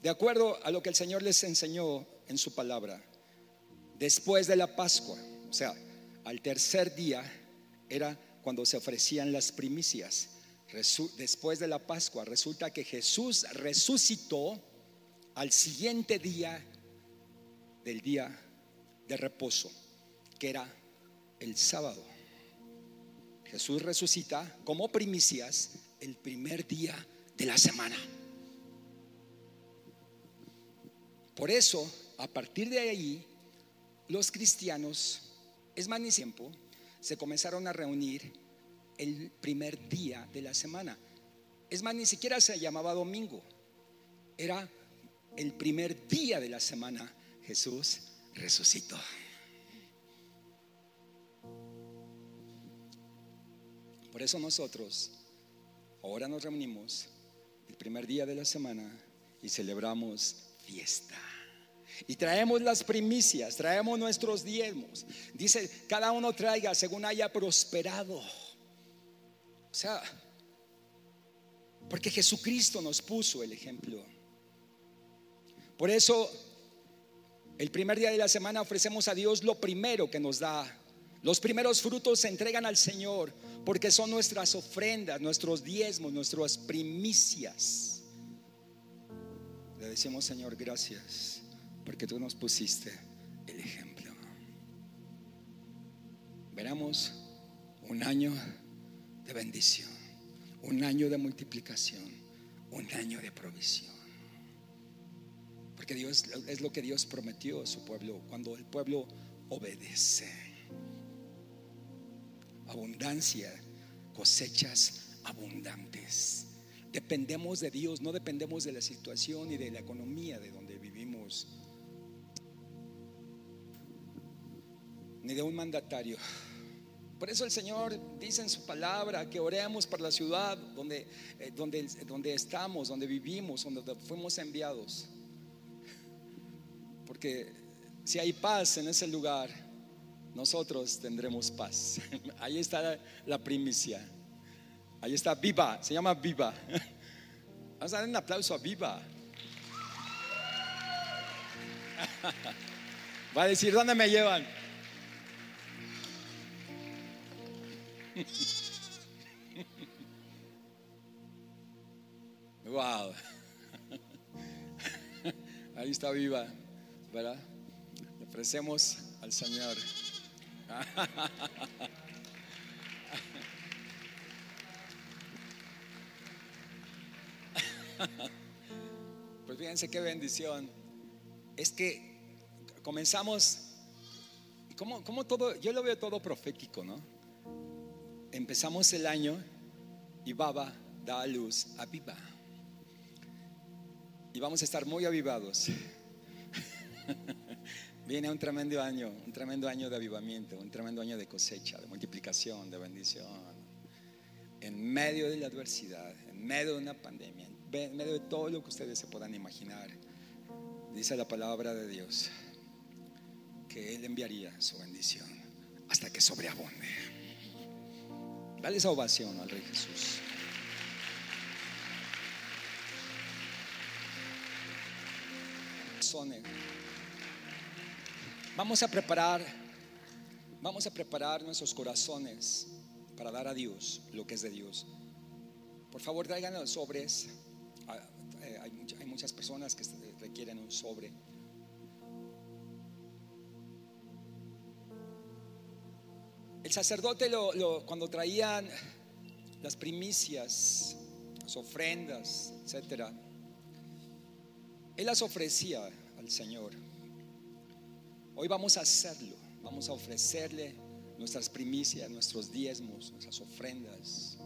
de acuerdo a lo que el Señor les enseñó en su palabra, después de la Pascua. O sea, al tercer día era cuando se ofrecían las primicias. Después de la Pascua, resulta que Jesús resucitó al siguiente día del día de reposo, que era el sábado. Jesús resucita como primicias el primer día de la semana. Por eso, a partir de ahí, los cristianos, es más ni tiempo, se comenzaron a reunir el primer día de la semana. Es más, ni siquiera se llamaba domingo, era el primer día de la semana. Jesús resucitó. Por eso nosotros ahora nos reunimos el primer día de la semana y celebramos fiesta. Y traemos las primicias, traemos nuestros diezmos. Dice, cada uno traiga según haya prosperado. O sea, porque Jesucristo nos puso el ejemplo. Por eso, el primer día de la semana ofrecemos a Dios lo primero que nos da. Los primeros frutos se entregan al Señor porque son nuestras ofrendas, nuestros diezmos, nuestras primicias. Le decimos, Señor, gracias, porque tú nos pusiste el ejemplo. Veremos un año de bendición, un año de multiplicación, un año de provisión. Porque Dios es lo que Dios prometió a su pueblo cuando el pueblo obedece. Abundancia, cosechas abundantes. Dependemos de Dios, no dependemos de la situación y de la economía de donde vivimos, ni de un mandatario. Por eso el Señor dice en su palabra que oremos por la ciudad donde, eh, donde, donde estamos, donde vivimos, donde fuimos enviados. Porque si hay paz en ese lugar, nosotros tendremos paz. Ahí está la primicia. Ahí está Viva, se llama Viva. Vamos a dar un aplauso a Viva. Va a decir, ¿dónde me llevan? Wow. Ahí está Viva, ¿verdad? Le ofrecemos al Señor. Pues fíjense qué bendición. Es que comenzamos, como, todo, yo lo veo todo profético, ¿no? Empezamos el año y Baba da a luz a Viva. Y vamos a estar muy avivados. Viene un tremendo año, un tremendo año de avivamiento, un tremendo año de cosecha, de multiplicación, de bendición. En medio de la adversidad, en medio de una pandemia, en medio de todo lo que ustedes se puedan imaginar, dice la palabra de Dios que Él enviaría su bendición hasta que sobreabunde. Dale esa ovación al Rey Jesús. Vamos a preparar, vamos a preparar nuestros corazones para dar a Dios lo que es de Dios. Por favor, traigan los sobres. Ah, eh, hay, hay muchas personas que requieren un sobre. Sacerdote cuando traían las primicias, las ofrendas, etcétera, él las ofrecía al Señor. Hoy vamos a hacerlo, vamos a ofrecerle nuestras primicias, nuestros diezmos, nuestras ofrendas,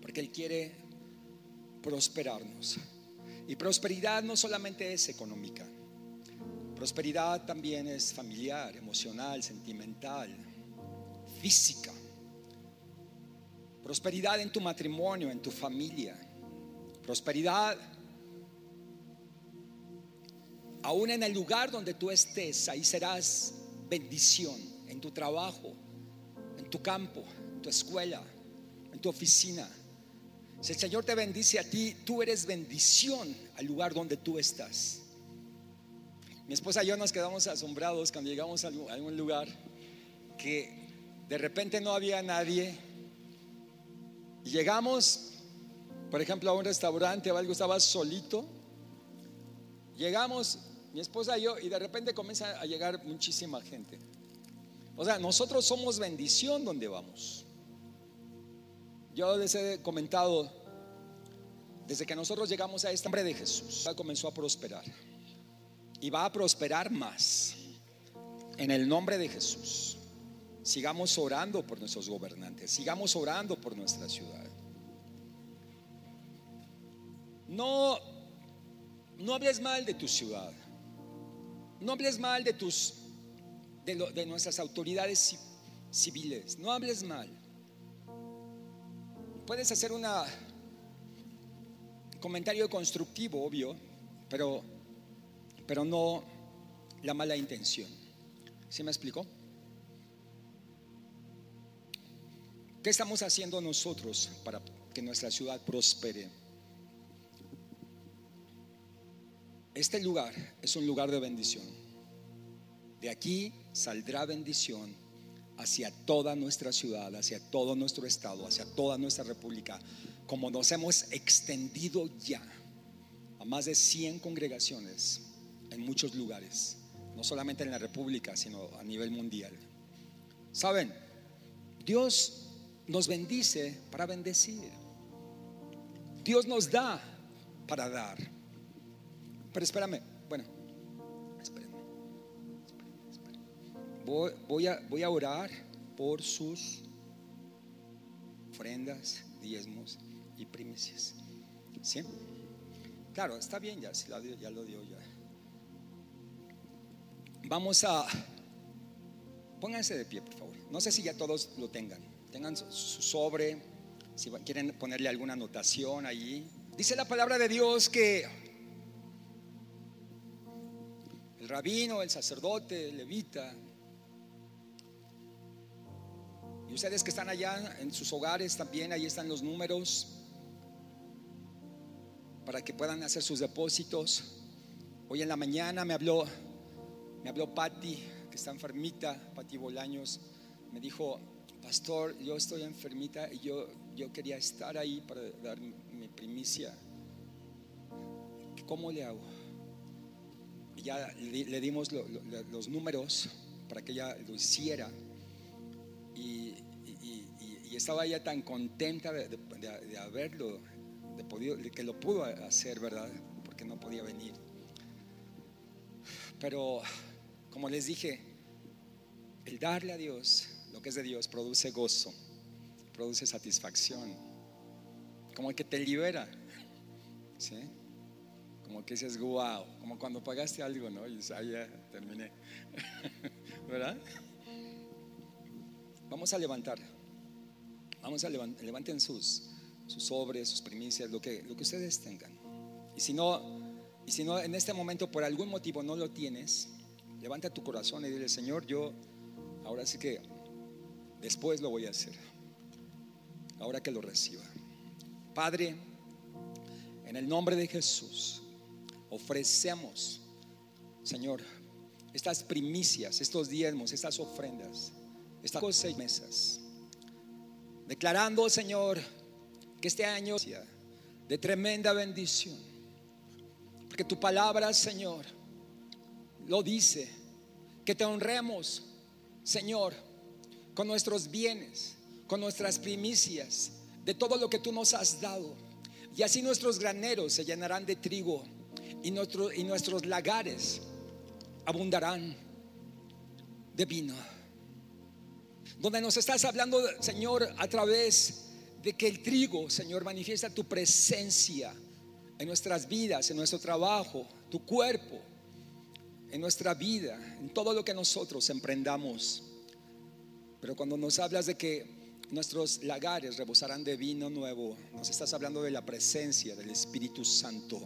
porque Él quiere prosperarnos. Y prosperidad no solamente es económica, prosperidad también es familiar, emocional, sentimental, física. Prosperidad en tu matrimonio, en tu familia. Prosperidad aún en el lugar donde tú estés, ahí serás bendición en tu trabajo, en tu campo, en tu escuela, en tu oficina. Si el Señor te bendice a ti, tú eres bendición al lugar donde tú estás. Mi esposa y yo nos quedamos asombrados cuando llegamos a algún lugar que de repente no había nadie. Llegamos, por ejemplo, a un restaurante o algo, estaba solito. Llegamos mi esposa y yo, y de repente comienza a llegar muchísima gente. O sea, nosotros somos bendición donde vamos. Yo les he comentado, desde que nosotros llegamos a este nombre de Jesús, comenzó a prosperar. Y va a prosperar más. En el nombre de Jesús. Sigamos orando por nuestros gobernantes. Sigamos orando por nuestra ciudad. No, no hables mal de tu ciudad. No hables mal de tus de, nuestras autoridades civiles. No hables mal. Puedes hacer un comentario constructivo, obvio, pero, pero no la mala intención. ¿Sí me explicó? ¿Qué estamos haciendo nosotros para que nuestra ciudad prospere? Este lugar es un lugar de bendición. De aquí saldrá bendición hacia toda nuestra ciudad, hacia todo nuestro estado, hacia toda nuestra república, como nos hemos extendido ya a más de 100 congregaciones en muchos lugares, no solamente en la república, sino a nivel mundial. Saben, Dios nos bendice para bendecir. Dios nos da para dar. Pero espérame, bueno, espérenme, Voy, a, voy a orar por sus ofrendas, diezmos y primicias. ¿Sí? Claro, está bien ya, si ya lo dio ya. Vamos a... Pónganse de pie, por favor. No sé si ya todos lo tengan. Tengan su sobre, si quieren ponerle alguna anotación allí. Dice la palabra de Dios que el rabino, el sacerdote, el levita. Y ustedes que están allá en sus hogares también, ahí están los números para que puedan hacer sus depósitos. Hoy en la mañana me habló, me habló Patti, que está enfermita, Patti Bolaños, me dijo, pastor, yo estoy enfermita y yo, yo quería estar ahí para dar mi primicia. ¿Cómo le hago? ya le, dimos los números para que ella lo hiciera. Y, estaba ella tan contenta de, haberlo, de podido, que lo pudo hacer, ¿verdad? Porque no podía venir. Pero, como les dije, el darle a Dios lo que es de Dios produce gozo, produce satisfacción, como que te libera. ¿Sí? como que dices, wow, como cuando pagaste algo, ¿no? Y dices, ya terminé. ¿Verdad? Vamos a levantar. Vamos a levantar, levanten sus, sus sobres, sus primicias, lo que, lo que ustedes tengan. Y si no, y si no, en este momento por algún motivo no lo tienes, levanta tu corazón y dile, Señor, yo ahora sí que después lo voy a hacer. Ahora que lo reciba. Padre, en el nombre de Jesús, ofrecemos, Señor, estas primicias, estos diezmos, estas ofrendas, estas seis mesas, declarando, Señor, que este año sea de tremenda bendición, porque tu palabra, Señor, lo dice, que te honremos Señor, con nuestros bienes, con nuestras primicias, de todo lo que tú nos has dado. Y así nuestros graneros se llenarán de trigo y, y nuestros lagares abundarán de vino. Donde nos estás hablando, Señor, a través de que el trigo, Señor, manifiesta tu presencia en nuestras vidas, en nuestro trabajo, tu cuerpo, en nuestra vida, en todo lo que nosotros emprendamos. Pero cuando nos hablas de que nuestros lagares rebosarán de vino nuevo, nos estás hablando de la presencia del Espíritu Santo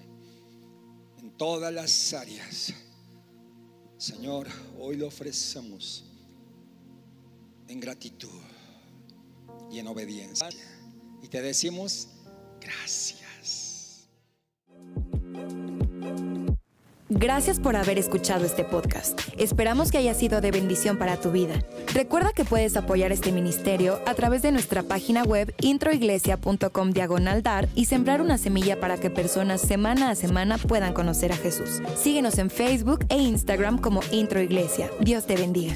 en todas las áreas. Señor, hoy lo ofrecemos en gratitud y en obediencia. Y te decimos gracias. Gracias por haber escuchado este podcast. Esperamos que haya sido de bendición para tu vida. Recuerda que puedes apoyar este ministerio a través de nuestra página web introiglesia.com diagonal dar y sembrar una semilla para que personas semana a semana puedan conocer a Jesús. Síguenos en Facebook e Instagram como Introiglesia. Dios te bendiga.